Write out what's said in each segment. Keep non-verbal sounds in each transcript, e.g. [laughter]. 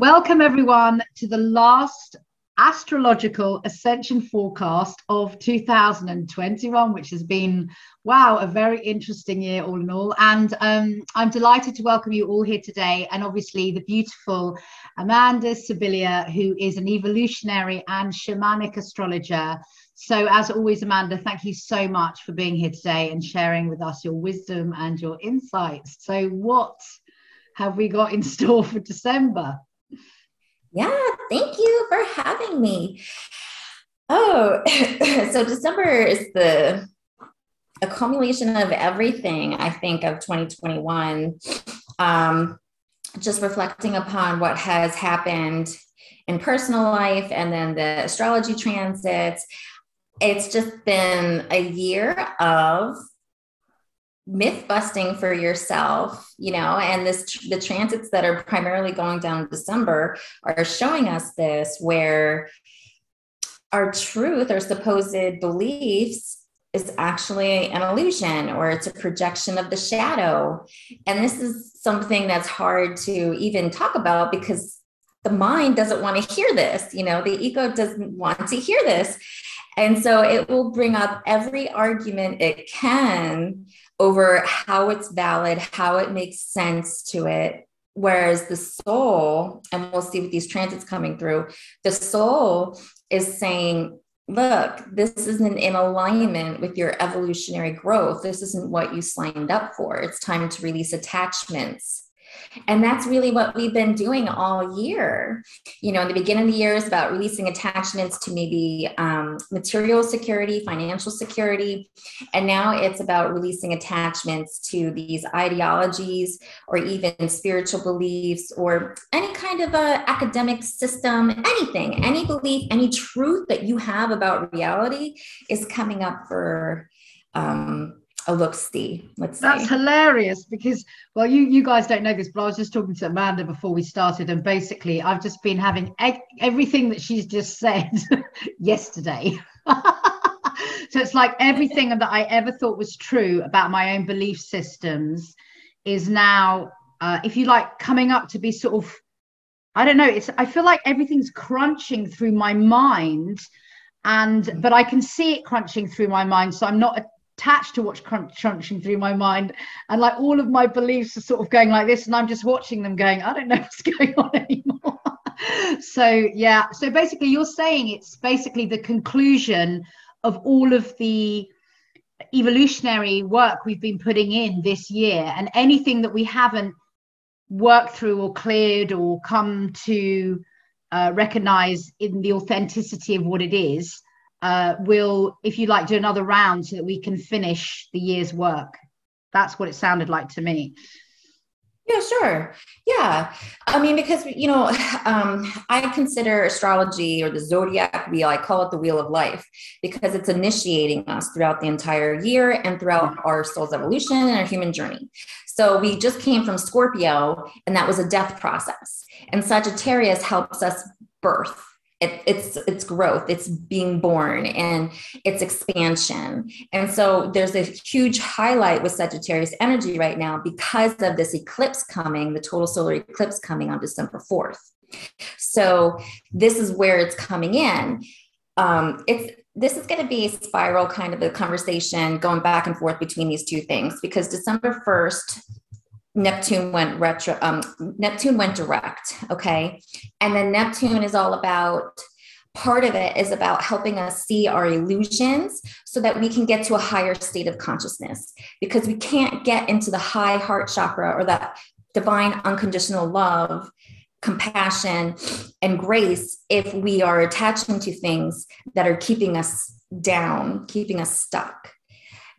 Welcome, everyone, to the last astrological ascension forecast of 2021, which has been, wow, a very interesting year, all in all. And um, I'm delighted to welcome you all here today. And obviously, the beautiful Amanda Sibilia, who is an evolutionary and shamanic astrologer. So, as always, Amanda, thank you so much for being here today and sharing with us your wisdom and your insights. So, what have we got in store for December? Yeah, thank you for having me. Oh, [laughs] so December is the accumulation of everything, I think, of 2021. Um, just reflecting upon what has happened in personal life and then the astrology transits. It's just been a year of myth busting for yourself you know and this the transits that are primarily going down december are showing us this where our truth or supposed beliefs is actually an illusion or it's a projection of the shadow. And this is something that's hard to even talk about because the mind doesn't want to hear this you know the ego doesn't want to hear this. And so it will bring up every argument it can over how it's valid, how it makes sense to it. Whereas the soul, and we'll see with these transits coming through, the soul is saying, look, this isn't in alignment with your evolutionary growth. This isn't what you signed up for. It's time to release attachments and that's really what we've been doing all year. You know, in the beginning of the year is about releasing attachments to maybe um, material security, financial security. And now it's about releasing attachments to these ideologies or even spiritual beliefs or any kind of a academic system, anything, any belief, any truth that you have about reality is coming up for um, a look see. Let's That's say. hilarious because well, you you guys don't know this, but I was just talking to Amanda before we started, and basically I've just been having e- everything that she's just said [laughs] yesterday. [laughs] so it's like everything that I ever thought was true about my own belief systems is now, uh, if you like, coming up to be sort of. I don't know. It's. I feel like everything's crunching through my mind, and but I can see it crunching through my mind, so I'm not attached to what's crunching through my mind. And like all of my beliefs are sort of going like this and i'm just watching them going i don't know [laughs] what's going on anymore. [laughs] So yeah. So basically you're saying it's basically the conclusion of all of the evolutionary work we've been putting in this year and anything that we haven't worked through or cleared or come to uh, recognize in the authenticity of what it is uh, will, if you like, do another round so that we can finish the year's work. That's what it sounded like to me. Yeah, sure. Yeah. I mean, because, you know, [sighs] um, I consider astrology or the zodiac wheel, I call it the wheel of life because it's initiating us throughout the entire year and throughout mm-hmm. our soul's evolution and our human journey. So we just came from Scorpio, and that was a death process. And Sagittarius helps us birth it, it's it's growth it's being born and it's expansion. And so there's a huge highlight with sagittarius energy right now because of this eclipse coming the total solar eclipse coming on december 4th so this is where it's coming in. Um, it's this is going to be a spiral kind of a conversation going back and forth between these two things because december 1st Neptune went retro, um, Neptune went direct. Okay. And then Neptune is all about part of it is about helping us see our illusions so that we can get to a higher state of consciousness because we can't get into the high heart chakra or that divine unconditional love compassion and grace if we are attaching to things that are keeping us down keeping us stuck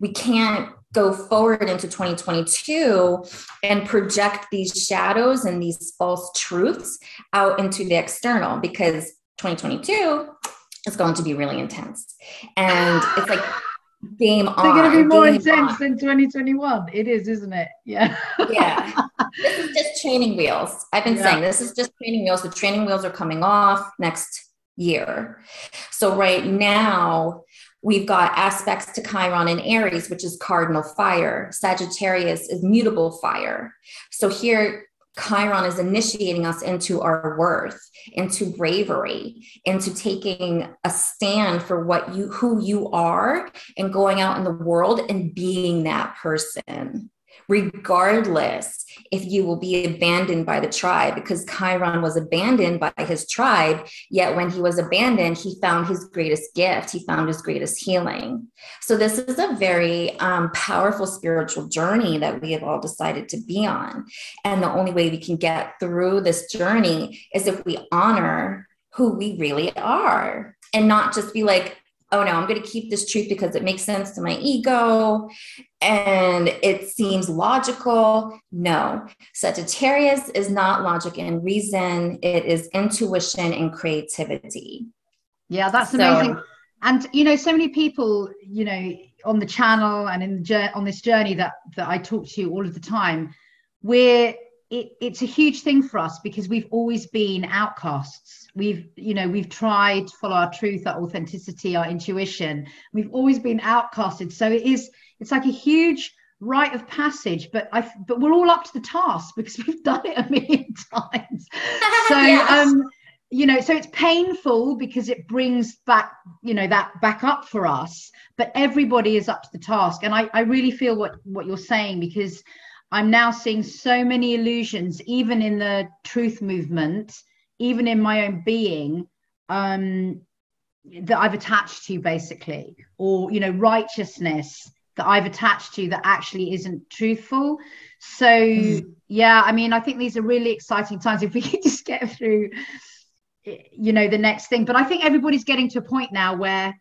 we can't go forward into 2022 and project these shadows and these false truths out into the external because 2022 is going to be really intense. And it's like game on. They're going to be more intense on. than 2021. It is, isn't it? Yeah. yeah. [laughs] This is just training wheels. I've been yeah. saying this is just training wheels. The training wheels are coming off next year. So right now, We've got aspects to Chiron in Aries, which is cardinal fire. Sagittarius is mutable fire. So here, Chiron is initiating us into our worth, into bravery, into taking a stand for what you who you are and going out in the world and being that person regardless if you will be abandoned by the tribe, because Chiron was abandoned by his tribe. Yet when he was abandoned, he found his greatest gift, he found his greatest healing. So, this is a very um, powerful spiritual journey that we have all decided to be on. And the only way we can get through this journey is if we honor who we really are and not just be like, oh no, I'm going to keep this truth because it makes sense to my ego and it seems logical. No, Sagittarius is not logic and reason, it is intuition and creativity. Yeah, that's so, amazing. And you know, so many people, you know, on the channel and in the on this journey that that I talk to you all of the time, we're it, it's a huge thing for us because we've always been outcasts we've you know we've tried to follow our truth our authenticity our intuition. We've always been outcasted. So it is it's like a huge rite of passage but i but we're all up to the task because [laughs] we've done it a million [laughs] times. So [laughs] yes. um you know so it's painful because it brings back you know that back up for us but everybody is up to the task. And i i really feel what what you're saying because i'm now seeing so many illusions even in the truth movement even in my own being um that i've attached to basically or you know righteousness that i've attached to that actually isn't truthful. So mm. yeah i mean i think these are really exciting times if we [laughs] could just get through you know the next thing. But i think everybody's getting to a point now where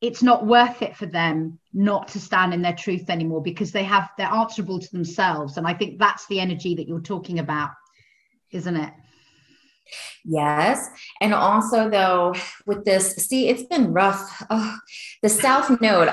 it's not worth it for them not to stand in their truth anymore because they have they're answerable to themselves. And i think that's the energy that you're talking about isn't it Yes. And also, though, with this, see, it's been rough. Oh, the South Node,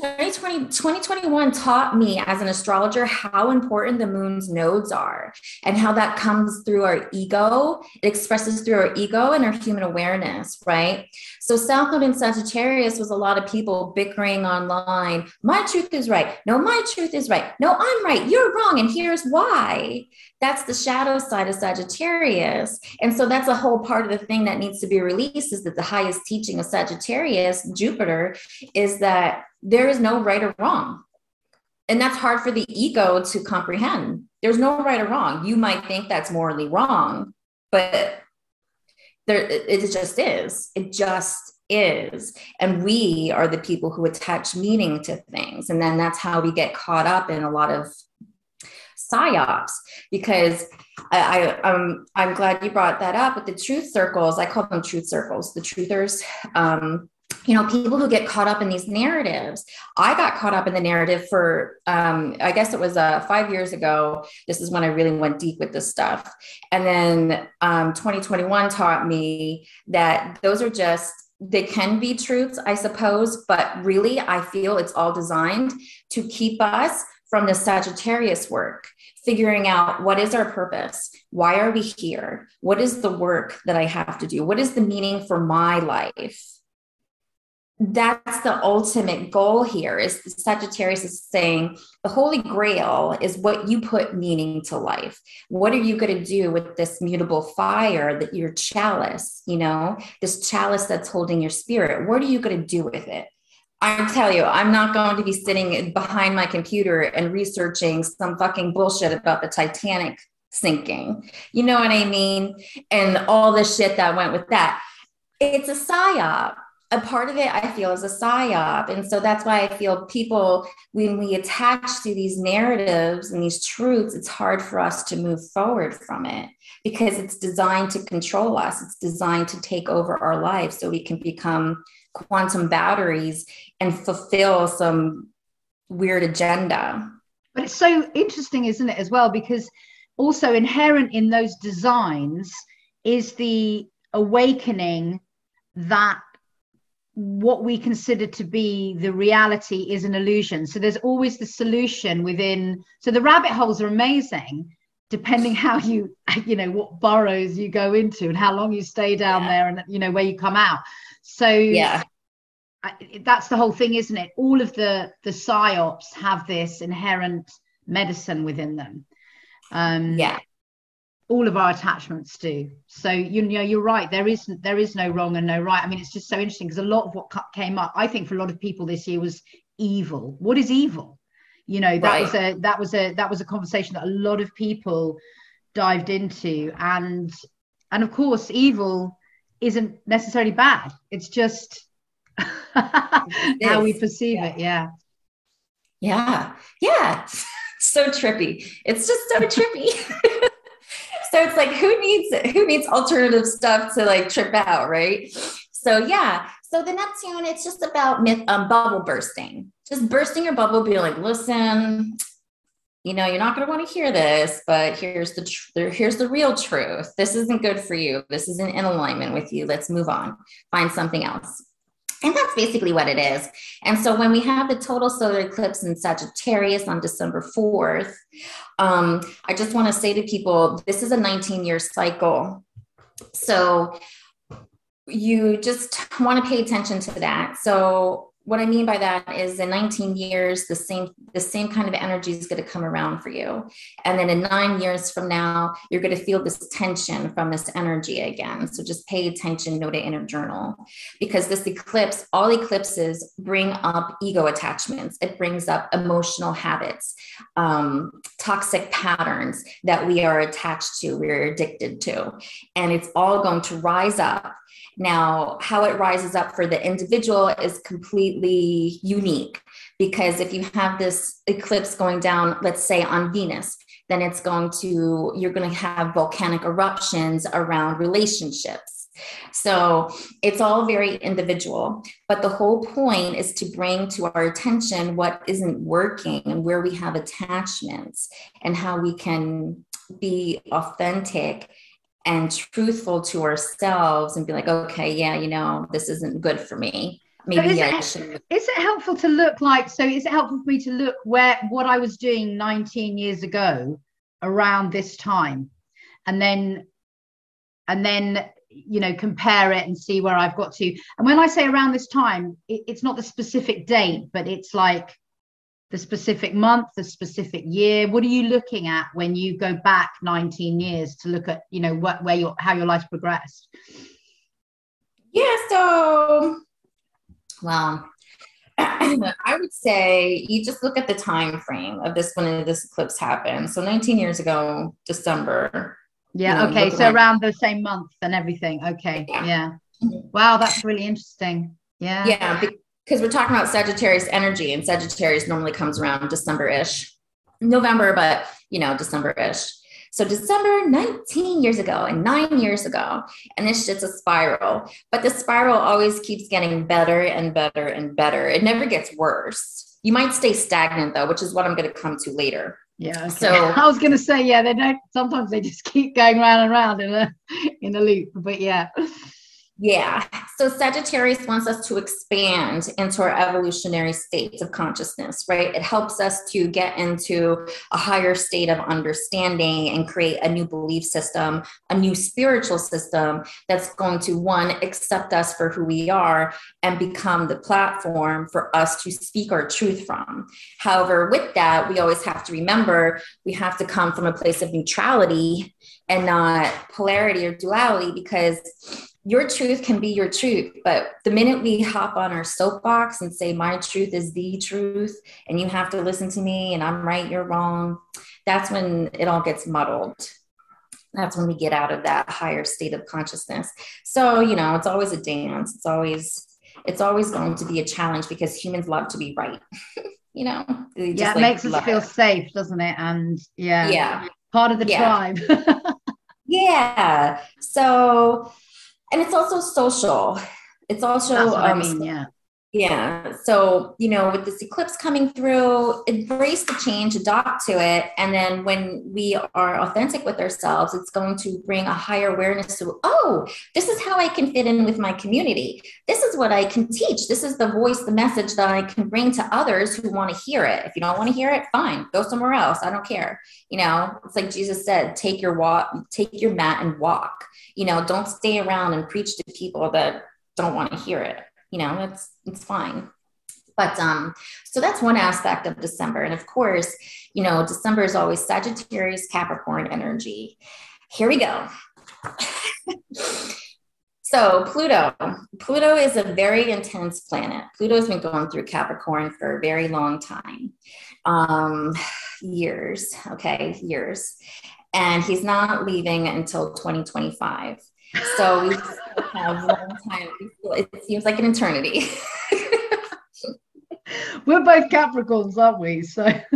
2020, 2021 taught me as an astrologer how important the moon's nodes are and how that comes through our ego. It expresses through our ego and our human awareness, right? So, South Node in Sagittarius was a lot of people bickering online. My truth is right. No, my truth is right. No, I'm right. You're wrong. And here's why. That's the shadow side of Sagittarius. And so, that's a whole part of the thing that needs to be released is that the highest teaching of Sagittarius, Jupiter, is that there is no right or wrong. And that's hard for the ego to comprehend. There's no right or wrong. You might think that's morally wrong, but there it just is. It just is. And we are the people who attach meaning to things. And then that's how we get caught up in a lot of psyops because I, I um, I'm glad you brought that up with the truth circles. I call them truth circles, the truthers. Um, you know people who get caught up in these narratives. I got caught up in the narrative for um, i guess it was uh, five years ago. This is when i really went deep with this stuff. And then um, 2021 taught me that those are just they can be truths i suppose but really i feel it's all designed to keep us from the sagittarius work figuring out what is our purpose why are we here what is the work that i have to do what is the meaning for my life that's the ultimate goal here is sagittarius is saying the holy grail is what you put meaning to life what are you going to do with this mutable fire that your chalice you know this chalice that's holding your spirit what are you going to do with it I tell you, I'm not going to be sitting behind my computer and researching some fucking bullshit about the Titanic sinking. You know what I mean? And all the shit that went with that. It's a psyop a part of it I feel is a psyop. And so that's why I feel people, when we attach to these narratives and these truths, it's hard for us to move forward from it because it's designed to control us. It's designed to take over our lives so we can become quantum batteries and fulfill some weird agenda. But it's so interesting, isn't it, as well? Because also inherent in those designs is the awakening that what we consider to be the reality is an illusion. So there's always the solution within. So the rabbit holes are amazing, depending how you, [laughs] you know, what burrows you go into and how long you stay down yeah. there and, you know, where you come out. So yeah. that's the whole thing, isn't it? All of the the psyops have this inherent medicine within them. Um, yeah all of our attachments do. So you know you're right there is there is no wrong and no right. I mean it's just so interesting because a lot of what came up i think for a lot of people this year was evil. What is evil? You know that right. was a that was a that was a conversation that a lot of people dived into. And and of course evil isn't necessarily bad. It's just [laughs] how we perceive yeah. it yeah. Yeah. Yeah. [laughs] So trippy. It's just so trippy [laughs] so it's like who needs who needs alternative stuff to like trip out right so yeah so the neptune it's just about myth um, bubble bursting just bursting your bubble being like listen you know, you're not going to want to hear this, but here's the tr- here's the real truth. This isn't good for you. This isn't in alignment with you. Let's move on. Find something else. And that's basically what it is. And so when we have the total solar eclipse in Sagittarius on December 4th, um, I just want to say to people this is a 19 year cycle. So you just want to pay attention to that. So what I mean by that is in 19 years, the same the same kind of energy is going to come around for you. And then in nine years from now, you're going to feel this tension from this energy again. So just pay attention, note it in a journal. Because this eclipse, all eclipses bring up ego attachments. It brings up emotional habits, um, toxic patterns that we are attached to, we're addicted to. And it's all going to rise up now, how it rises up for the individual is completely unique because if you have this eclipse going down, let's say on Venus, then it's going to, you're going to have volcanic eruptions around relationships. So it's all very individual. But the whole point is to bring to our attention what isn't working and where we have attachments and how we can be authentic and truthful to ourselves and be like, okay, yeah, you know, this isn't good for me. Maybe is, it, is it helpful to look like so is it helpful for me to look where what I was doing 19 years ago around this time and then and then you know compare it and see where I've got to and when I say around this time it, it's not the specific date but it's like the specific month, the specific year? What are you looking at when you go back 19 years to look at, you know, what where your how your life progressed? Yeah, so well, [clears throat] I would say you just look at the time frame of this when this eclipse happened. So 19 years ago, December. Yeah. You know, okay. So around the same month and everything. Okay. Yeah. yeah. Wow, that's really interesting. Yeah. Yeah because we're talking about Sagittarius energy, and Sagittarius normally comes around December ish, November, but you know, December ish. So December 19 years ago and nine years ago, and this shit's a spiral. But the spiral always keeps getting better and better and better. It never gets worse. You might stay stagnant though, which is what I'm going to come to later. Yeah. Okay. So [laughs] I was going to say, yeah, they don't. Sometimes they just keep going round and round in a in a loop. But yeah. Yeah. So Sagittarius wants us to expand into our evolutionary states of consciousness, right? It helps us to get into a higher state of understanding and create a new belief system, a new spiritual system that's going to, one, accept us for who we are and become the platform for us to speak our truth from. However, with that, we always have to remember we have to come from a place of neutrality and not polarity or duality because your truth can be your truth, but the minute we hop on our soapbox and say, my truth is the truth, and you have to listen to me, and I'm right, you're wrong, that's when it all gets muddled. That's when we get out of that higher state of consciousness. So, you know, it's always a dance. It's always, it's always going to be a challenge because humans love to be right. [laughs] you know, yeah, it like makes us feel it. safe, doesn't it? And yeah, yeah, part of the yeah. tribe. [laughs] yeah. So, and it's also social. It's also um, I mean, yeah. Yeah. So, you know, with this eclipse coming through, embrace the change, adopt to it. And then when we are authentic with ourselves, it's going to bring a higher awareness to, oh, this is how I can fit in with my community. This is what I can teach. This is the voice, the message that I can bring to others who want to hear it. If you don't want to hear it, fine, go somewhere else. I don't care. You know, it's like Jesus said, take your walk, take your mat and walk. You know, don't stay around and preach to people that don't want to hear it you know, it's it's fine. But um, so that's one aspect of December. And of course, you know, December is always Sagittarius Capricorn energy. here we go. [laughs] so, Pluto. Pluto is a very intense planet. Pluto has been going through Capricorn for a very long time um, years, okay, years. And he's not leaving until 2025. So we have one time. It seems like an eternity. [laughs] We're both Capricorns, aren't we? So [laughs]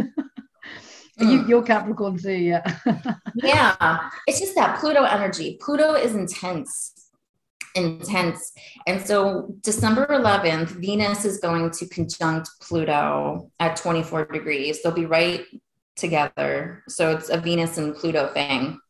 you, are mm. Capricorn too, yeah. [laughs] yeah. It's just that Pluto energy. Pluto is intense intense. And so December 11th, Venus is going to conjunct Pluto at 24 degrees. They'll be right together. So it's a Venus and Pluto thing.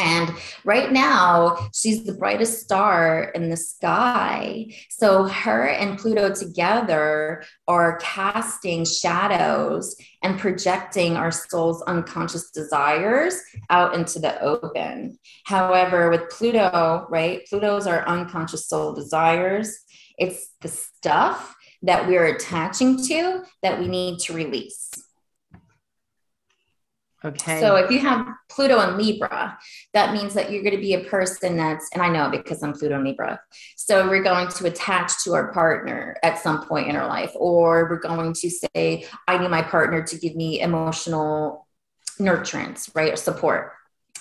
And right now, she's the brightest star in the sky. So, her and Pluto together are casting shadows and projecting our soul's unconscious desires out into the open. However, with Pluto, right, Pluto's our unconscious soul desires. It's the stuff that we're attaching to that we need to release. Okay. So if you have Pluto and Libra, that means that you're going to be a person that's, and I know because I'm Pluto and Libra. So we're going to attach to our partner at some point in our life, or we're going to say, I need my partner to give me emotional nurturance, right? Or support.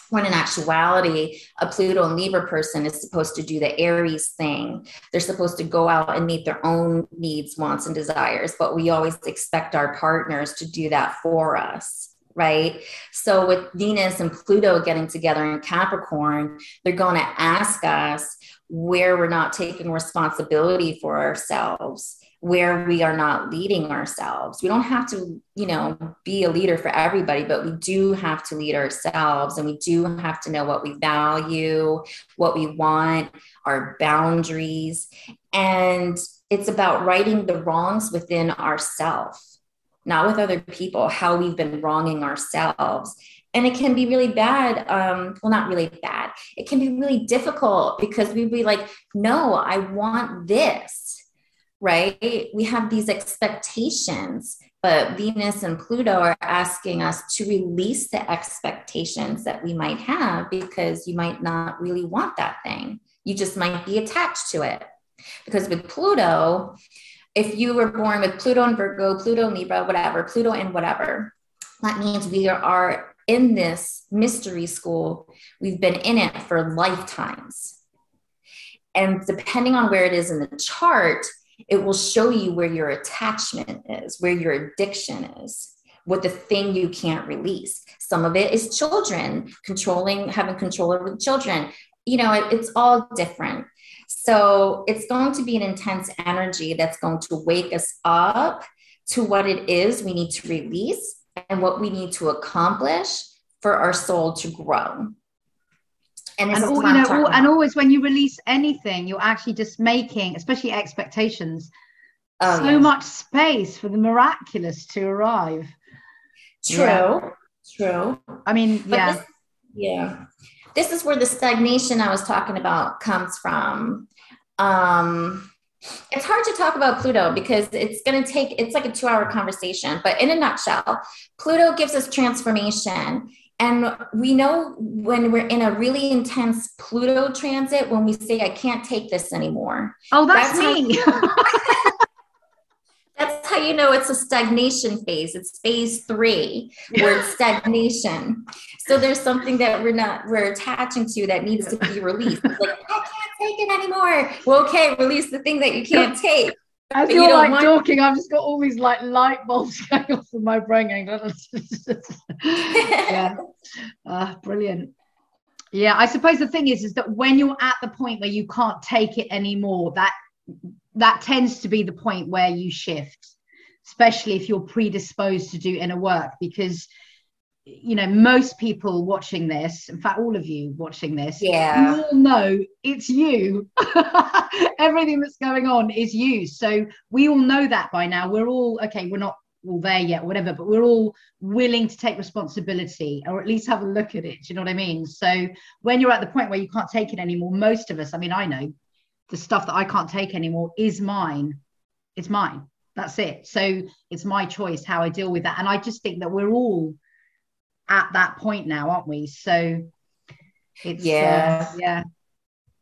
When in actuality, a Pluto and Libra person is supposed to do the Aries thing. They're supposed to go out and meet their own needs, wants, and desires. But we always expect our partners to do that for us right? So with Venus and Pluto getting together in Capricorn, they're going to ask us where we're not taking responsibility for ourselves where we are not leading ourselves. We don't have to, you know, be a leader for everybody, but we do have to lead ourselves and we do have to know what we value, what we want, our boundaries. And it's about righting the wrongs within ourselves not with other people, how we've been wronging ourselves. And it can be really bad. Um, well, not really bad. It can be really difficult because we'd be like, no, I want this, right? We have these expectations, but Venus and Pluto are asking us to release the expectations that we might have because you might not really want that thing. You just might be attached to it. Because with Pluto, if you were born with Pluto and Virgo, Pluto and Libra, whatever, Pluto and whatever, that means we are in this mystery school. We've been in it for lifetimes. And depending on where it is in the chart, it will show you where your attachment is, where your addiction is, what the thing you can't release. Some of it is children, controlling, having control over the children. You know, it, it's all different. So it's going to be an intense energy that's going to wake us up to what it is we need to release and what we need to accomplish for our soul to grow. And, and, all, you know, all, and always when you release anything, you're actually just making, especially expectations, oh, so much space for the miraculous to arrive. True, yeah. true. I mean, but yeah. This, yeah this is where the stagnation I was talking about comes from. Um, it's hard to talk about Pluto because it's going to take, it's like a two hour conversation. But in a nutshell, Pluto gives us transformation. And we know when we're in a really intense Pluto transit, when we say, I can't take this anymore. Oh, that's, that's me. [laughs] How you know it's a stagnation phase. It's phase three where it's [laughs] stagnation. So there's something that we're not we're attaching to that needs to be released. It's like I can't take it anymore. Well, okay, release the thing that you can't take. As you're you like want- talking, I've just got all these like light bulbs [laughs] going off in my brain. [laughs] yeah, uh, brilliant. Yeah, I suppose the thing is, is that when you're at the point where you can't take it anymore, that that tends to be the point where you shift especially if you're predisposed to do inner work because you know most people watching this in fact all of you watching this yeah. you all know it's you. [laughs] Everything that's going on is you. So we all know that by now. We're all okay we're not all there yet whatever but we're all willing to take responsibility or at least have a look at it. Do you know what i mean? So when you're at the point where you can't take it anymore most of us i mean i know the stuff that I can't take anymore is mine. It's mine. That's it. So it's my choice how I deal with that. And I just think that we're all at that point now, aren't we? So It's, yeah. Uh, yeah.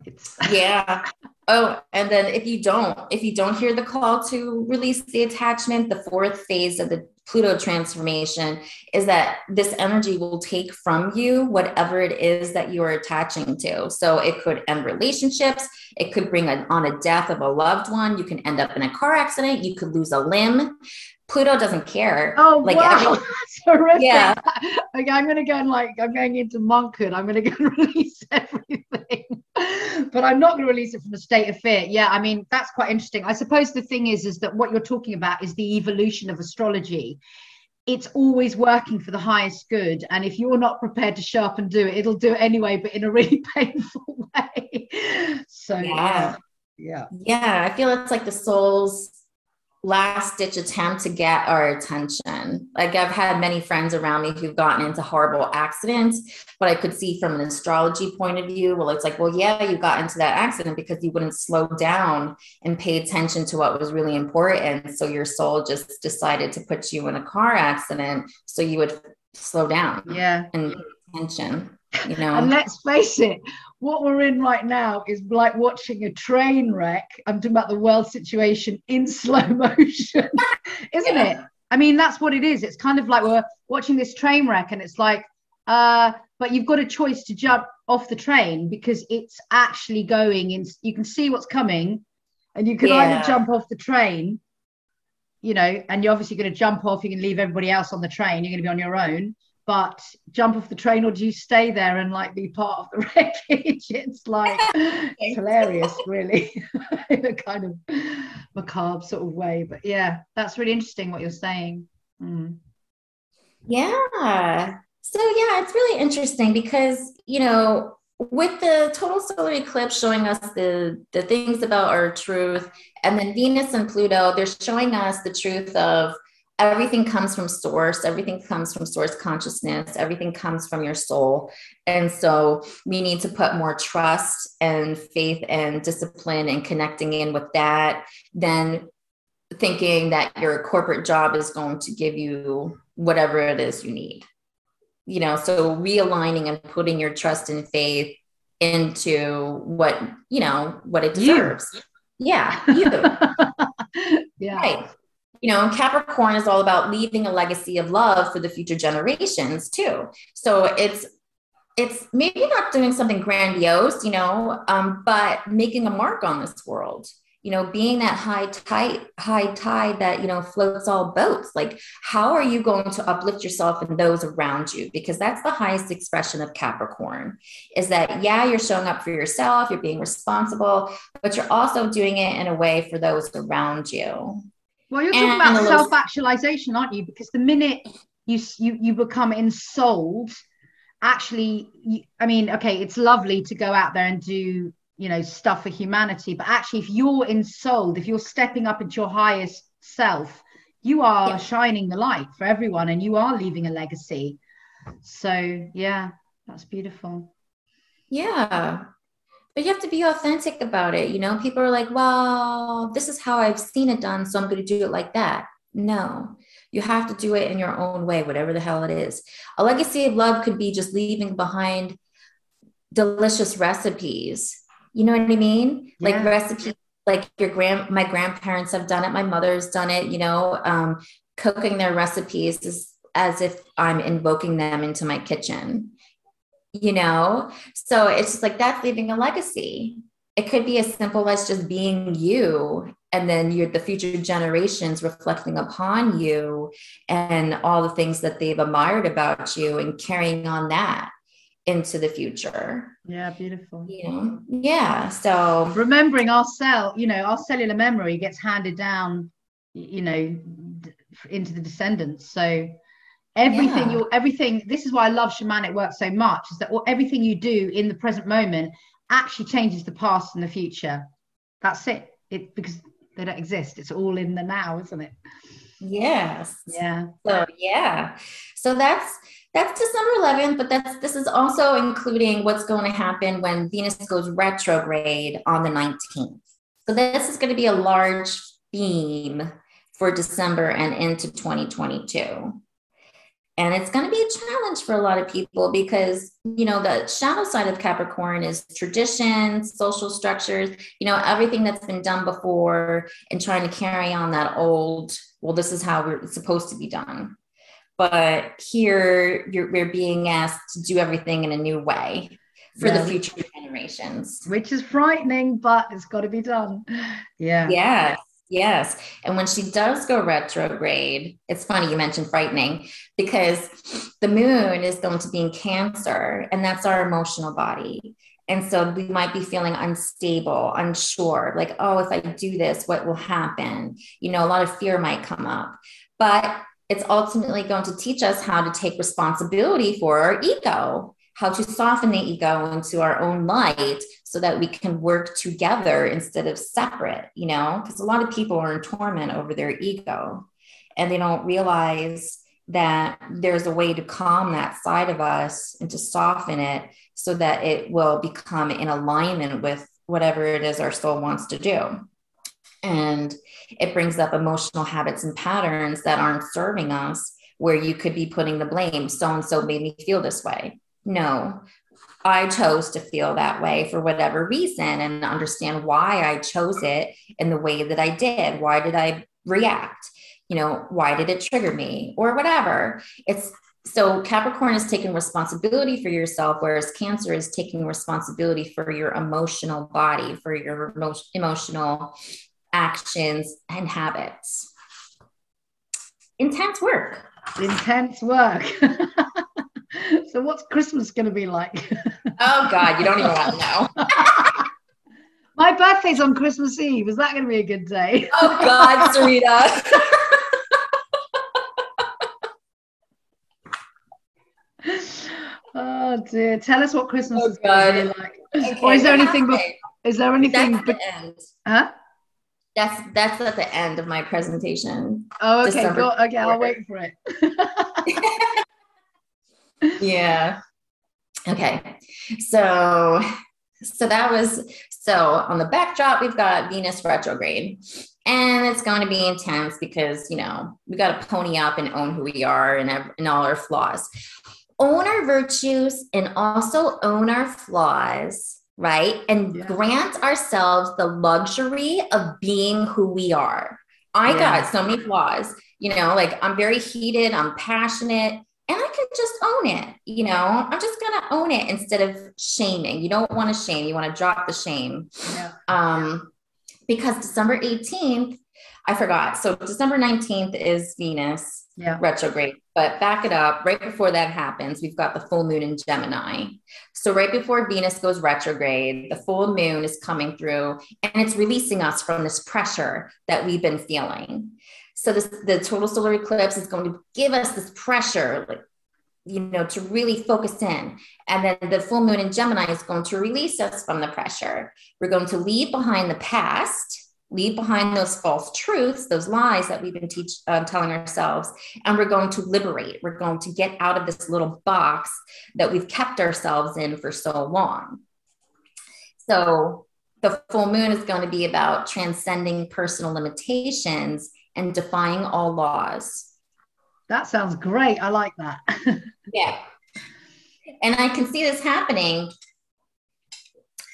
It's [laughs] yeah. Oh, and then if you don't, if you don't hear the call to release the attachment, the fourth phase of the Pluto transformation is that this energy will take from you whatever it is that you are attaching to. So it could end relationships, it could bring a, on a death of a loved one, you can end up in a car accident, you could lose a limb. Pluto doesn't care. Oh, like wow. Every, [laughs] That's horrific. Yeah. Okay, I'm gonna go and like I'm going into monkhood. I'm gonna go and [laughs] release everything. But I'm not gonna release it from a state of fear. Yeah, I mean, that's quite interesting. I suppose the thing is, is that what you're talking about is the evolution of astrology. It's always working for the highest good. And if you're not prepared to show up and do it, it'll do it anyway, but in a really [laughs] painful way. So yeah. Yeah. Yeah. I feel it's like the soul's last ditch attempt to get our attention. Like I've had many friends around me who've gotten into horrible accidents, but I could see from an astrology point of view, well, it's like, well, yeah, you got into that accident because you wouldn't slow down and pay attention to what was really important. So your soul just decided to put you in a car accident so you would slow down. Yeah. And attention you know and let's face it what we're in right now is like watching a train wreck i'm talking about the world situation in [laughs] slow motion isn't yeah. it i mean that's what it is it's kind of like we're watching this train wreck and it's like uh but you've got a choice to jump off the train because it's actually going in you can see what's coming and you can yeah. either jump off the train you know and you're obviously going to jump off you can leave everybody else on the train you're going to be on your own but jump off the train or do you stay there and like be part of the [laughs] wreckage? It's like it's [laughs] hilarious really [laughs] in a kind of macabre sort of way but yeah that's really interesting what you're saying. Mm. yeah. So yeah it's really interesting because you know with the total solar eclipse showing us the the things about our truth and then venus and pluto they're showing us the truth of everything comes from source everything comes from source consciousness everything comes from your soul. And so we need to put more trust and faith and discipline and connecting in with that than thinking that your corporate job is going to give you whatever it is you need. You know so realigning and putting your trust and faith into what you know what it deserves. You. yeah you. [laughs] Yeah. Right you know, Capricorn is all about leaving a legacy of love for the future generations too. So it's it's maybe not doing something grandiose, you know, um, but making a mark on this world. You know, being that high tide, high tide that you know floats all boats. Like, how are you going to uplift yourself and those around you? Because that's the highest expression of Capricorn. Is that yeah, you're showing up for yourself, you're being responsible, but you're also doing it in a way for those around you. Well, you're talking about self-actualization, aren't you? Because the minute you you you become ensouled, actually, you, I mean, okay, it's lovely to go out there and do you know stuff for humanity, but actually, if you're ensouled, if you're stepping up into your highest self, you are yeah. shining the light for everyone, and you are leaving a legacy. So yeah, that's beautiful. Yeah, but you have to be authentic about it. You know, people are like, well, this is how I've seen it done, so I'm going to do it like that. No, you have to do it in your own way, whatever the hell it is. A legacy of love could be just leaving behind delicious recipes. You know what I mean? Yeah. Like recipes, like your grand, my grandparents have done it. My mother's done it. You know, um, cooking their recipes is as if I'm invoking them into my kitchen you know? So it's just like that's leaving a legacy. It could be as simple as just being you and then you're the future generations reflecting upon you and all the things that they've admired about you and carrying on that into the future. Yeah, beautiful. You know? Yeah. So remembering our cell, you know, our cellular memory gets handed down, you know, into the descendants. So everything yeah. you everything this is why i love shamanic work so much is that everything you do in the present moment actually changes the past and the future. That's it. It because they don't exist. It's all in the now isn't it? Yes. Yeah. So yeah. So that's that's december 11th but that's this is also including what's going to happen when venus goes retrograde on the 19th so this is going to be a large theme for december and into 2022 and it's going to be a challenge for a lot of people because you know the shadow side of capricorn is traditions social structures you know everything that's been done before and trying to carry on that old well this is how we're supposed to be done. But here we're being asked to do everything in a new way for yeah. the future generations. Which is frightening but it's got to be done. Yeah. Yes Yes. And when she does go retrograde, it's funny you mentioned frightening because the moon is going to be in Cancer, and that's our emotional body. And so we might be feeling unstable, unsure, like, oh, if I do this, what will happen? You know, a lot of fear might come up. But it's ultimately going to teach us how to take responsibility for our ego how to soften the ego into our own light so that we can work together instead of separate, you know, because a lot of people are in torment over their ego and they don't realize that there's a way to calm that side of us and to soften it so that it will become in alignment with whatever it is our soul wants to do. And it brings up emotional habits and patterns that aren't serving us, where you could be putting the blame. So and so made me feel this way no, I chose to feel that way for whatever reason and understand why I chose it in the way that I did. Why did I react? You know, why did it trigger me or whatever? It's so Capricorn is taking responsibility for yourself, whereas Cancer is taking responsibility for your emotional body, for your emo- emotional actions and habits. Intense work. Intense work. [laughs] [laughs] so what's Christmas going to be like? [laughs] oh God, you don't even want to know. [laughs] My birthday's on Christmas Eve. Is that going to be a good day? Oh God, Sarita. oh dear. Tell us what Christmas oh, is going to be like. Okay, or is there anything? Be- is there anything? That's the end. Huh? That's that's at the end of my presentation. Oh, okay. Go, okay, I'll wait for it yeah. Okay. So so that was so on the backdrop we've got Venus retrograde. And it's going to be intense because, you know, we got to pony up and own who we are and, and all our flaws. Own our virtues and also own our flaws, right? And yeah. grant ourselves the luxury of being who we are. I yeah. got so many flaws, you know, like I'm very heated, I'm passionate, and I can just own it. You know, I'm just gonna own it instead of shaming. You don't want to shame, you want to drop the shame. Yeah. Um, because December 18th, I forgot. So December 19th is Venus yeah. retrograde. But back it up, right before that happens, we've got the full moon in Gemini. So right before Venus goes retrograde, the full moon is coming through and it's releasing us from this pressure that we've been feeling. So this, the total solar eclipse is going to give us this pressure, like, you know, to really focus in. And then the full moon in Gemini is going to release us from the pressure. We're going to leave behind the past, leave behind those false truths, those lies that we've been teach, uh, telling ourselves, and we're going to liberate. We're going to get out of this little box that we've kept ourselves in for so long. So the full moon is going to be about transcending personal limitations and defying all laws. That sounds great. I like that. [laughs] yeah. And I can see this happening.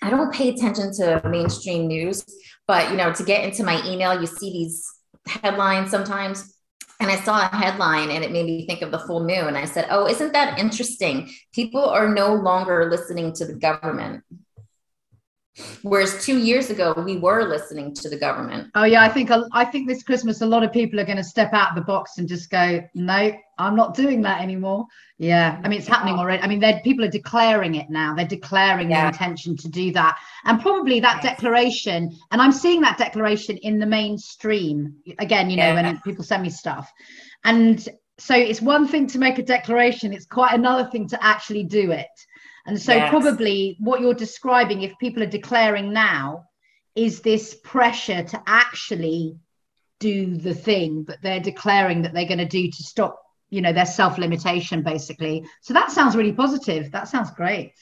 I don't pay attention to mainstream news, but you know, to get into my email, you see these headlines sometimes. And I saw a headline and it made me think of the full moon. I said, Oh, isn't that interesting? People are no longer listening to the government. Whereas two years ago, we were listening to the government. Oh yeah, I think I think this Christmas a lot of people are going to step out of the box and just go, no, I'm not doing that anymore. Yeah, I mean it's happening already. I mean, people are declaring it now. They're declaring yeah. their intention to do that, and probably that yes. declaration. And I'm seeing that declaration in the mainstream again. You know, yeah. when people send me stuff, and so it's one thing to make a declaration. It's quite another thing to actually do it. And so, yes. probably what you're describing, if people are declaring now, is this pressure to actually do the thing that they're declaring that they're going to do to stop, you know, their self limitation, basically. So, that sounds really positive. That sounds great.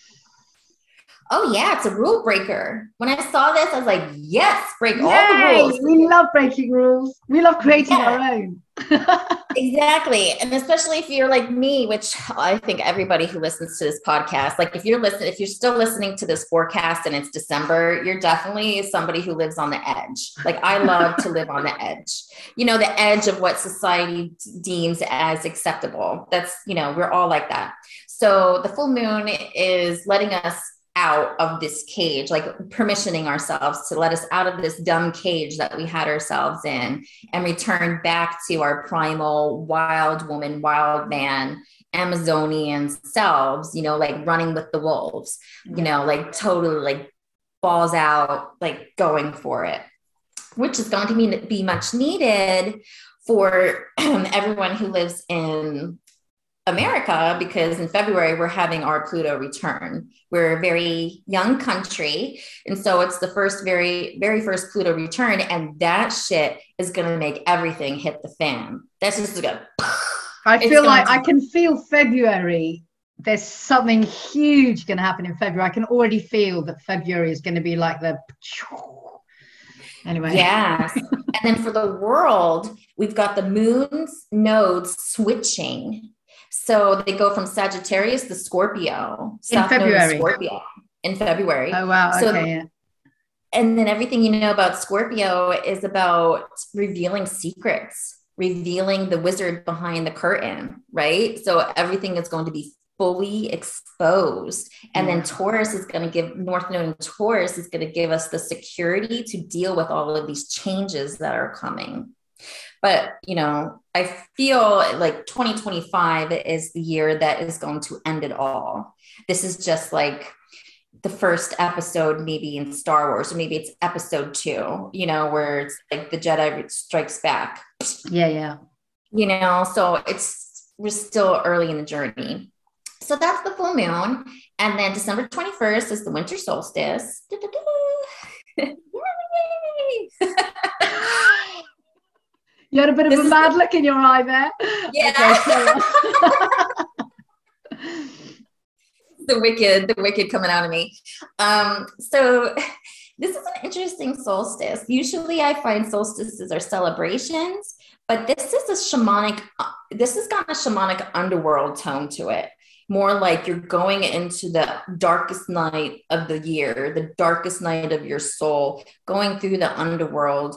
Oh yeah, it's a rule breaker. When I saw this, I was like, yes, break Yay! all the rules. We love breaking rules. We love creating yeah. our own. [laughs] exactly. And especially if you're like me, which I think everybody who listens to this podcast, like if you're listening, if you're still listening to this forecast and it's December, you're definitely somebody who lives on the edge. Like I love to live on the edge, you know, the edge of what society deems as acceptable. That's, you know, we're all like that. So the full moon is letting us out of this cage, like permissioning ourselves to let us out of this dumb cage that we had ourselves in and return back to our primal wild woman, wild man, Amazonian selves, you know, like running with the wolves, you know, like totally like balls out, like going for it, which is going to be, be much needed for [clears throat] everyone who lives in America because in February we're having our Pluto return. We're a very young country. And so it's the first, very, very first Pluto return. And that shit is going to make everything hit the fan. That's just going [laughs] I feel like to- I can feel February. There's something huge going to happen in February. I can already feel that February is going to be like the. Anyway. Yes. [laughs] and then for the world, we've got the moon's nodes switching so they go from Sagittarius to Scorpio. In February. Scorpio in February. Oh wow. So, okay. And then everything you know about Scorpio is about revealing secrets, revealing the wizard behind the curtain, right? So everything is going to be fully exposed. And then Taurus is going to give North Node and Taurus is going to give us the security to deal with all of these changes that are coming. But, you know, I feel like 2025 is the year that is going to end it all. This is just like the first episode, maybe in Star Wars, or maybe it's episode two, you know, where it's like the Jedi strikes back. Yeah, yeah. You know, so it's, we're still early in the journey. So that's the full moon. And then December 21st is the winter solstice. [laughs] [laughs] You had a bit of this a mad look in your eye there. Yeah. [laughs] the wicked, the wicked coming out of me. Um, so this is an interesting solstice. Usually I find solstices are celebrations, but this is a shamanic, this has got a shamanic underworld tone to it. More like you're going into the darkest night of the year, the darkest night of your soul, going through the underworld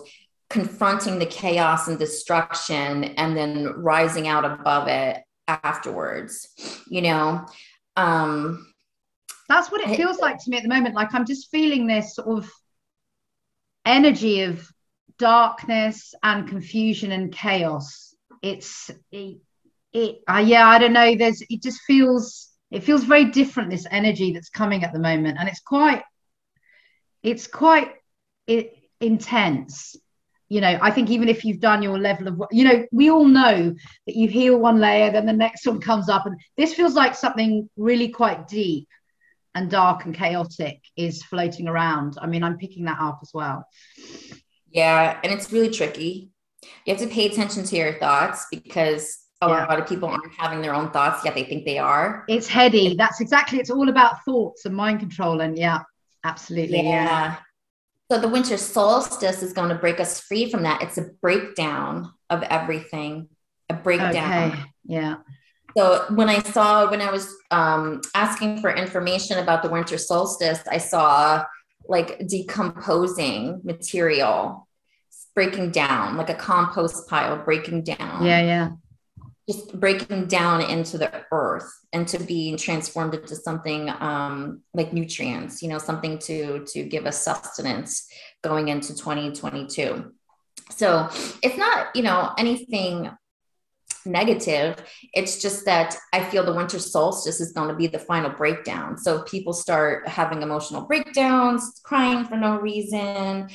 confronting the chaos and destruction and then rising out above it afterwards you know? Um that's what it feels like to me at the moment. Like i'm just feeling this sort of energy of darkness and confusion and chaos. It's it, it uh, yeah i don't know. There's it just feels it feels very different this energy that's coming at the moment. And it's quite it's quite it, intense you know i think even if you've done your level of you know we all know that you heal one layer then the next one comes up and this feels like something really quite deep and dark and chaotic is floating around i mean i'm picking that up as well yeah and it's really tricky you have to pay attention to your thoughts because a yeah. lot of people aren't having their own thoughts yet they think they are it's heady that's exactly it's all about thoughts and mind control and yeah absolutely yeah. yeah. So the winter solstice is going to break us free from that. It's a breakdown of everything, a breakdown. Okay. Yeah. So when I saw, when I was um, asking for information about the winter solstice, I saw like decomposing material breaking down, like a compost pile breaking down. Yeah, yeah just breaking down into the earth and to be transformed into something um, like nutrients you know something to to give us sustenance going into 2022 so it's not you know anything negative. It's just that i feel the winter solstice is going to be the final breakdown. So people start having emotional breakdowns crying for no reason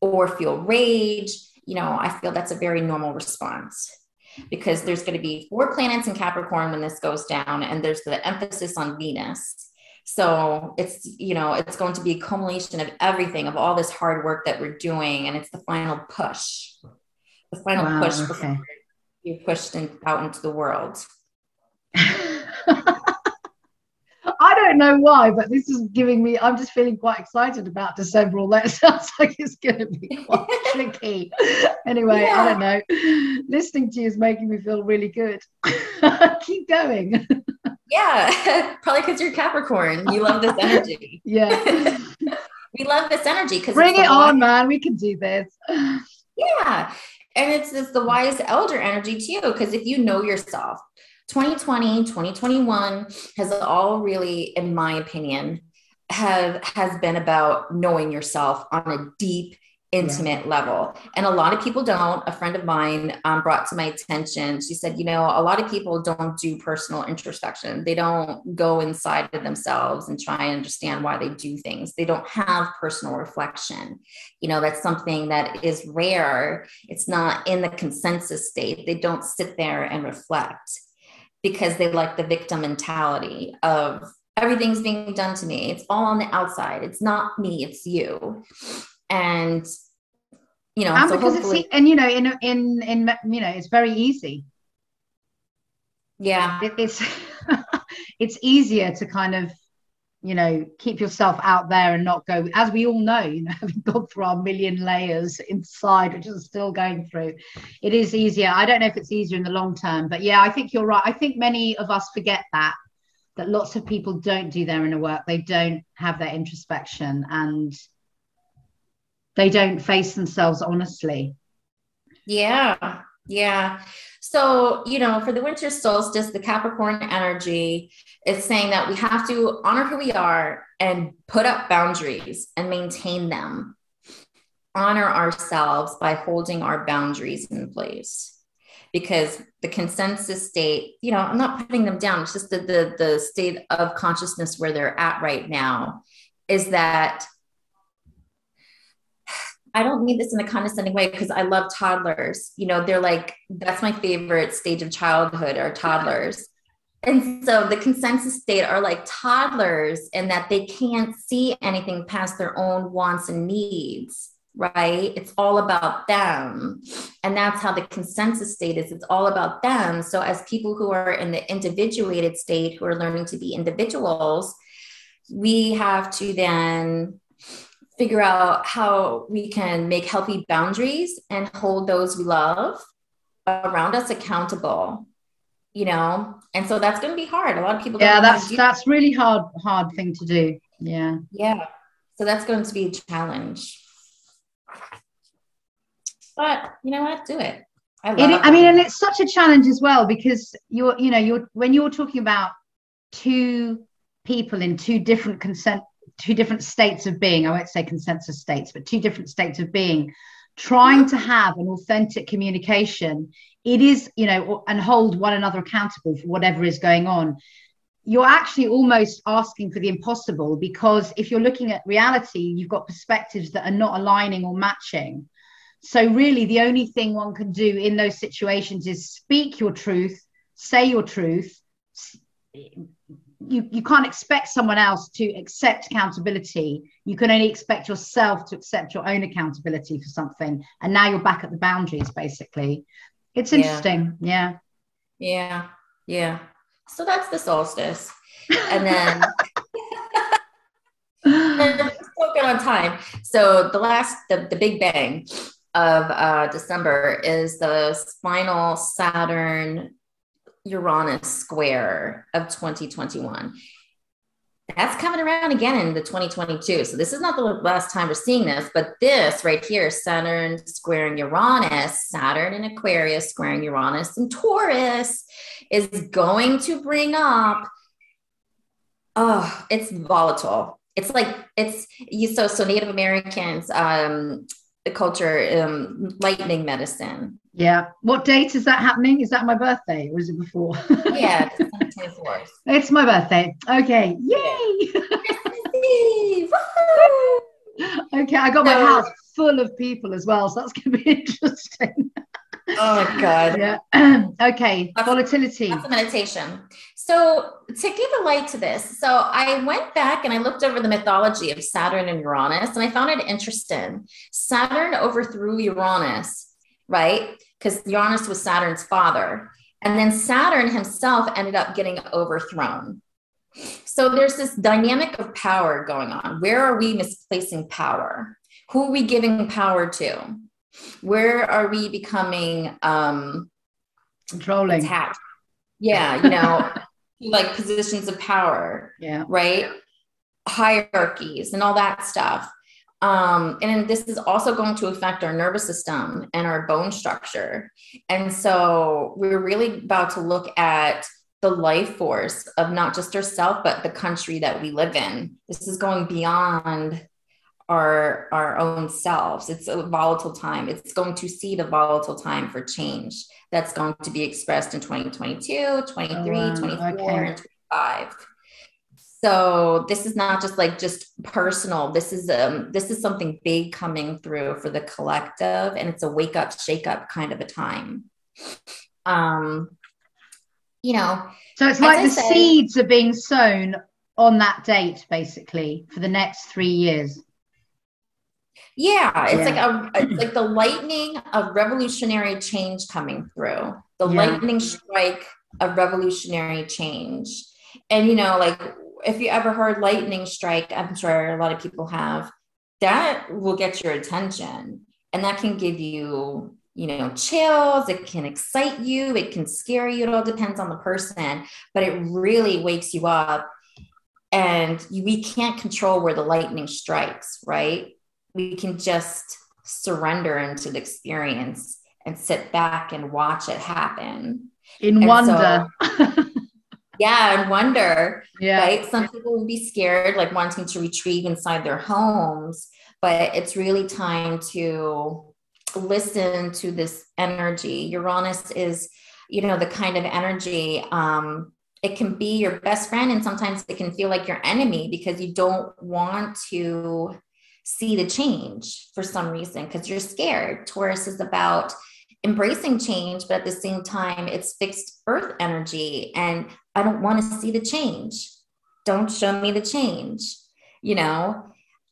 or feel rage. You know i feel that's a very normal response because there's going to be four planets in Capricorn when this goes down, and there's the emphasis on Venus. So it's, you know, it's going to be a culmination of everything, of all this hard work that we're doing. And it's the final push, the final wow, push okay. before you're pushed in, out into the world. [laughs] I don't know why, but this is giving me. I'm just feeling quite excited about December. All that [laughs] sounds like it's going to be quite [laughs] tricky. Anyway, yeah. I don't know. Listening to you is making me feel really good. [laughs] Keep going. Yeah, probably because you're Capricorn. You love this energy. yeah. we love this energy because bring it on, man. We can do this. Yeah. And it's, it's the wise elder energy too. Because if you know yourself, 2020, 2021 has all really, in my opinion, have has been about knowing yourself on a deep intimate yeah. level. And a lot of people don't. A friend of mine um, brought to my attention, she said, you know, a lot of people don't do personal introspection. They don't go inside of themselves and try and understand why they do things. They don't have personal reflection. You know, that's something that is rare. It's not in the consensus state. They don't sit there and reflect because they like the victim mentality of everything's being done to me. It's all on the outside. It's not me, it's you and you know and so because it's and you know in in in you know it's very easy yeah it, it's [laughs] it's easier to kind of you know keep yourself out there and not go as we all know [laughs] you know having gone through our million layers inside which is still going through it is easier i don't know if it's easier in the long term but yeah i think you're right i think many of us forget that that lots of people don't do their inner work they don't have their introspection and they don't face themselves honestly. Yeah. Yeah. So, you know, for the winter solstice, the Capricorn energy is saying that we have to honor who we are and put up boundaries and maintain them. Honor ourselves by holding our boundaries in place. Because the consensus state, you know, I'm not putting them down, it's just the, the, the state of consciousness where they're at right now is that I don't mean this in a condescending way because I love toddlers. You know, they're like, that's my favorite stage of childhood are toddlers. And so the consensus state are like toddlers in that they can't see anything past their own wants and needs, right? It's all about them. And that's how the consensus state is. It's all about them. So, as people who are in the individuated state, who are learning to be individuals, we have to then figure out how we can make healthy boundaries and hold those we love around us accountable you know? And so that's going to be hard. A lot of people yeah that's that's really hard hard thing to do. Yeah. Yeah. So that's going to be a challenge. But you know what? Do it. I, it, I mean and it's such a challenge as well because you're you know you're when you're talking about two people in two different consent two different states of being. I won't say consensus states, but two different states of being, trying to have an authentic communication. It is, you know, and hold one another accountable for whatever is going on. You're actually almost asking for the impossible because if you're looking at reality, you've got perspectives that are not aligning or matching. So, really, the only thing one can do in those situations is speak your truth, say your truth, you, you can't expect someone else to accept accountability. You can only expect yourself to accept your own accountability for something. And now you're back at the boundaries, basically. It's interesting. Yeah. Yeah. Yeah. So that's the solstice. And then [laughs] and still good on time. So the last the, the big bang of uh, December is the final Saturn Uranus square of 2021. That's coming around again in the 2022. So this is not the last time we're seeing this, but this right here, Saturn squaring Uranus, Saturn in Aquarius squaring Uranus and Taurus is going to bring up, oh, it's volatile. It's like it's you so so Native Americans um culture um lightning medicine yeah. What date is that happening? Is that my birthday or is it before? [laughs] yeah, [laughs] 24th. It's my birthday. Okay. Yay. [laughs] okay, I got my house full of people as well, so that's going to be interesting. Oh god. [laughs] Yeah. [clears throat] okay. That's, Volatility. That's a meditation. So to give a light to this, so I went back and I looked over the mythology of Saturn and Uranus, and I found it interesting. Saturn overthrew Uranus, right? because Uranus was Saturn's father. And then Saturn himself ended up getting overthrown. So there's this dynamic of power going on. Where are we misplacing power? Who are we giving power to? Where are we becoming um, controlling? Attached? Yeah, you know, [laughs] like positions of power. Yeah. Right. Hierarchies and all that stuff. Um, and this is also going to affect our nervous system and our bone structure. And so we're really about to look at the life force of not just ourselves, but the country that we live in. This is going beyond our our own selves. It's a volatile time. It's going to see the volatile time for change that's going to be expressed in 2022, 23, oh, wow. 24, okay. and 25 so this is not just like just personal this is um this is something big coming through for the collective and it's a wake up shake up kind of a time um you know so it's like the say, seeds are being sown on that date basically for the next three years yeah it's yeah. like a it's [clears throat] like the lightning of revolutionary change coming through the yeah. lightning strike of revolutionary change and you know like if you ever heard lightning strike, I'm sure a lot of people have, that will get your attention. And that can give you, you know, chills. It can excite you. It can scare you. It all depends on the person, but it really wakes you up. And you, we can't control where the lightning strikes, right? We can just surrender into the experience and sit back and watch it happen. In and wonder. So, [laughs] yeah and wonder yeah right some people will be scared like wanting to retrieve inside their homes but it's really time to listen to this energy uranus is you know the kind of energy um it can be your best friend and sometimes it can feel like your enemy because you don't want to see the change for some reason because you're scared taurus is about embracing change, but at the same time, it's fixed earth energy. And I don't want to see the change. Don't show me the change. You know,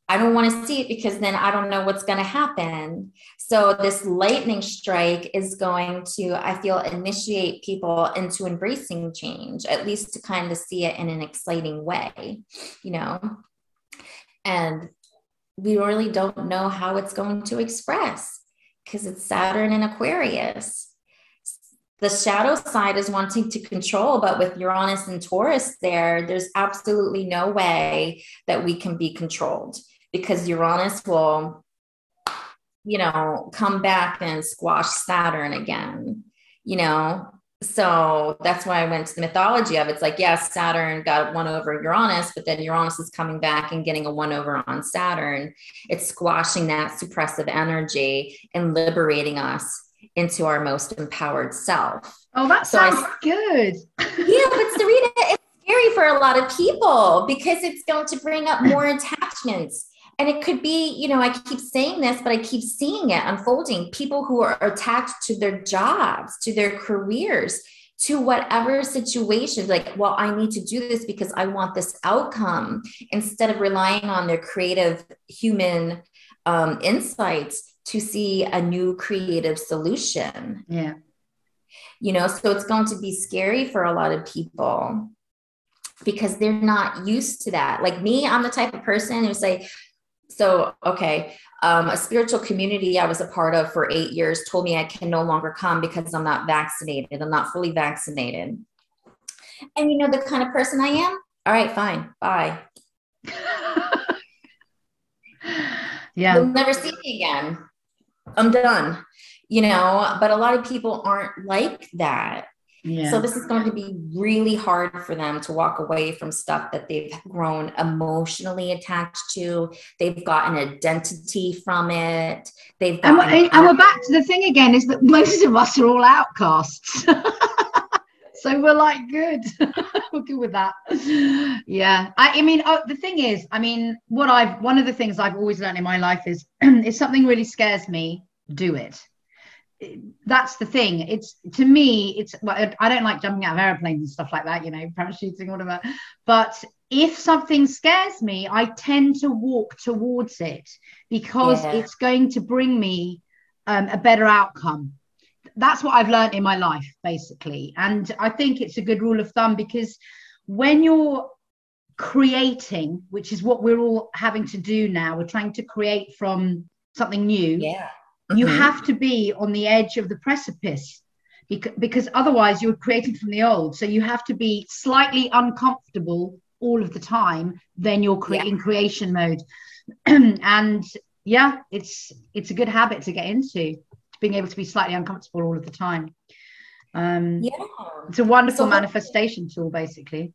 I don't want to see it because then I don't know what's going to happen. So, this lightning strike is going to, I feel, initiate people into embracing change, at least to kind of see it in an exciting way, you know. And we really don't know how it's going to express because it's Saturn in Aquarius. The shadow side is wanting to control, but with Uranus and Taurus there, there's absolutely no way that we can be controlled because Uranus will, you know, come back and squash Saturn again, you know, so that's why I went to the mythology of it. it's like, yes, Saturn got one over Uranus, but then Uranus is coming back and getting a one over on Saturn. It's squashing that suppressive energy and liberating us into our most empowered self. Oh, that so sounds I, good. [laughs] yeah, but Sarita, it's scary for a lot of people because it's going to bring up more attachments and it could be you know i keep saying this but i keep seeing it unfolding. People who are attached to their jobs to their careers to whatever situations like well i need to do this because i want this outcome instead of relying on their creative human um, insights to see a new creative solution. Yeah. You know so it's going to be scary for a lot of people because they're not used to that. Like me i'm the type of person who say so okay um, a spiritual community i was a part of for eight years told me i can no longer come because i'm not vaccinated. I'm not fully vaccinated. And you know the kind of person i am? All right fine. Bye. [laughs] Yeah. You'll never see me again. I'm done. You know but a lot of people aren't like that yeah. So this is going to be really hard for them to walk away from stuff that they've grown emotionally attached to. They've got an identity from it. They've and, we're, and we're back to the thing again is that most of us are all outcasts. [laughs] so we're like good [laughs] we're good with that yeah I, I mean oh, the thing is i mean what i've one of the things i've always learned in my life is [clears throat] if something really scares me do it that's the thing. It's to me, it's well, I don't like jumping out of airplanes and stuff like that, you know, parachuting, whatever. But if something scares me, I tend to walk towards it because yeah. it's going to bring me um, a better outcome. That's what I've learned in my life, basically. And I think it's a good rule of thumb because when you're creating, which is what we're all having to do now. We're trying to create from something new. Yeah. Mm-hmm. You have to be on the edge of the precipice because, because otherwise you're creating from the old. So you have to be slightly uncomfortable all of the time. Then you're cre- Yeah. in creation mode. [clears throat] and yeah, it's it's a good habit to get into, being able to be slightly uncomfortable all of the time. Um, Yeah. It's a wonderful So- manifestation tool, basically.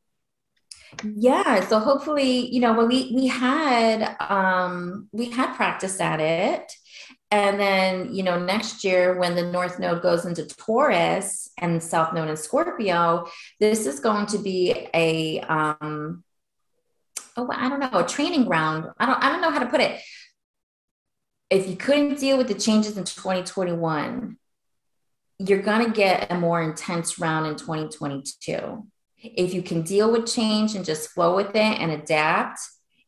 Yeah. So hopefully, you know, when we we had um we had practice at it. And then, you know, next year when the North Node goes into Taurus and South Node in Scorpio, this is going to be a um oh I don't know, a training ground. I don't I don't know how to put it. If you couldn't deal with the changes in 2021, you're going to get a more intense round in 2022 if you can deal with change and just flow with it and adapt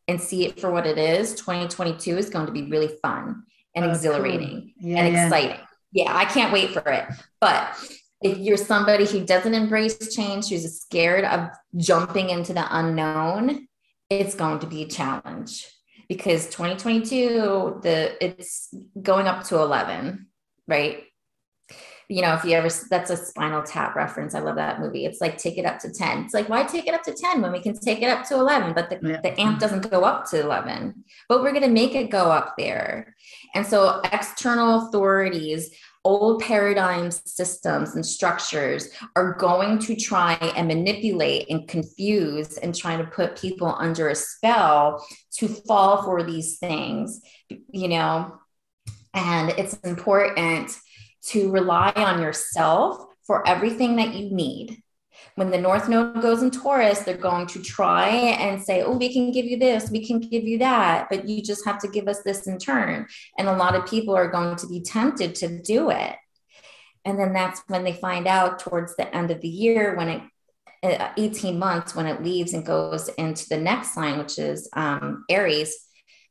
and see it for what it is 2022 is going to be really fun and Oh, cool. exhilarating Yeah, and yeah. exciting yeah i can't wait for it but if you're somebody who doesn't embrace change who's scared of jumping into the unknown it's going to be a challenge because 2022 the it's going up to 11 right you know, if you ever, that's a spinal tap reference. I love that movie. It's like, take it up to 10. It's like, why take it up to 10 when we can take it up to 11? But the, Yeah. the amp doesn't go up to 11, but we're going to make it go up there. And so, external authorities, old paradigms, systems, and structures are going to try and manipulate and confuse and trying to put people under a spell to fall for these things, you know. And it's important to rely on yourself for everything that you need. When the North Node goes in Taurus, they're going to try and say, Oh, we can give you this, we can give you that, but you just have to give us this in turn. And a lot of people are going to be tempted to do it. And then that's when they find out towards the end of the year, when it uh, 18 months, when it leaves and goes into the next sign, which is um, Aries,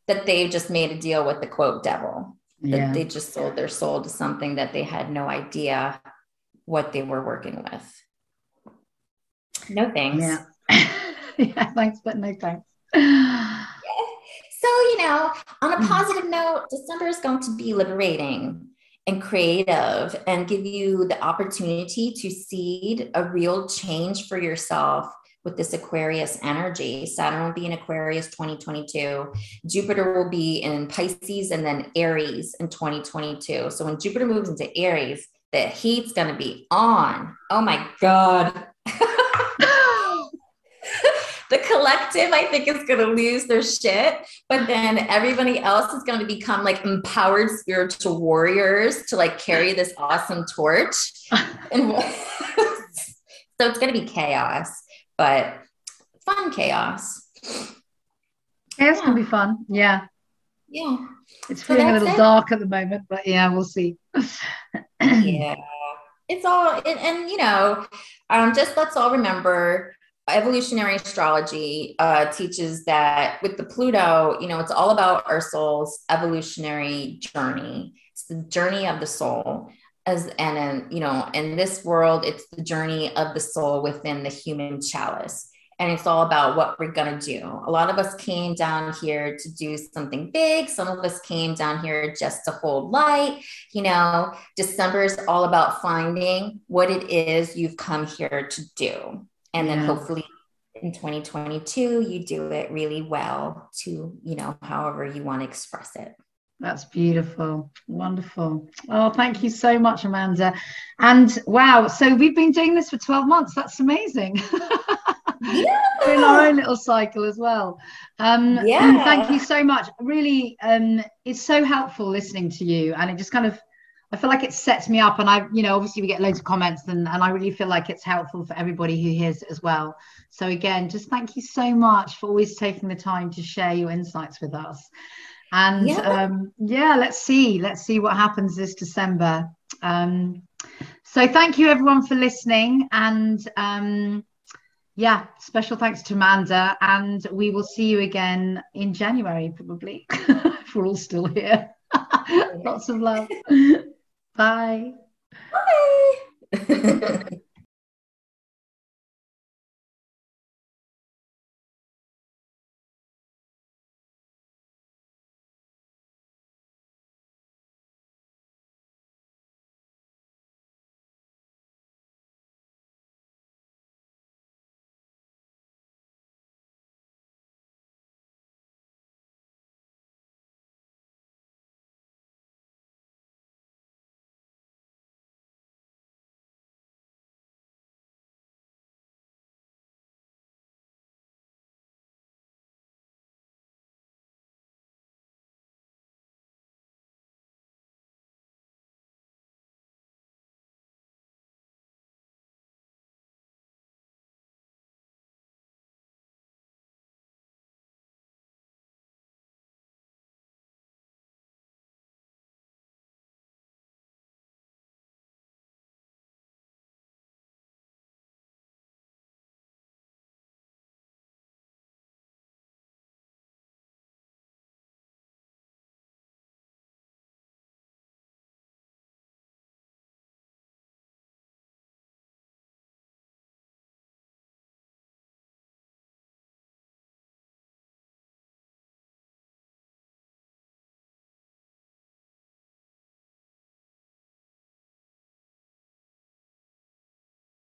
that they've just made a deal with the quote devil that Yeah. they just sold their soul to something that they had no idea what they were working with. No thanks. Yeah. [laughs] yeah. Thanks, but no thanks. [sighs] So, you know, on a Mm. positive note, December is going to be liberating and creative and give you the opportunity to seed a real change for yourself with this Aquarius energy. Saturn will be in Aquarius 2022. Jupiter will be in Pisces and then Aries in 2022. So when Jupiter moves into Aries, the heat's going to be on. Oh my God. [laughs] the collective, I think, is going to lose their shit. But then everybody else is going to become like empowered spiritual warriors to like carry this awesome torch. [laughs] And [laughs] so it's going to be chaos, but fun chaos. Chaos can be fun. Yeah. Yeah. It's So feeling a little it. dark at the moment, but yeah, we'll see. yeah it's all and, and you know um, just let's all remember evolutionary astrology uh, teaches that with the pluto you know it's all about our soul's evolutionary journey it's the journey of the soul as and in you know in this world it's the journey of the soul within the human chalice and it's all about what we're going to do. A lot of us came down here to do something big. Some of us came down here just to hold light. You know, December is all about finding what it is you've come here to do. And then Yeah. hopefully in 2022, you do it really well to, you know, however you want to express it. That's beautiful. Wonderful. Oh, thank you so much, Amanda. And wow, so we've been doing this for 12 months. That's amazing. [laughs] We're in our own little cycle as well. Um, Yeah. Thank you so much. Really, um, it's so helpful listening to you. And it just kind of, I feel like it sets me up. And I, you know, obviously we get loads of comments and, and I really feel like it's helpful for everybody who hears it as well. So again, just thank you so much for always taking the time to share your insights with us. And Yeah. um, yeah, let's see. Let's see what happens this December. Um, so thank you everyone for listening. And um, yeah, special thanks to Amanda. And we will see you again in January, probably, [laughs] if we're all still here. [laughs] Lots of love. [laughs] Bye. Bye.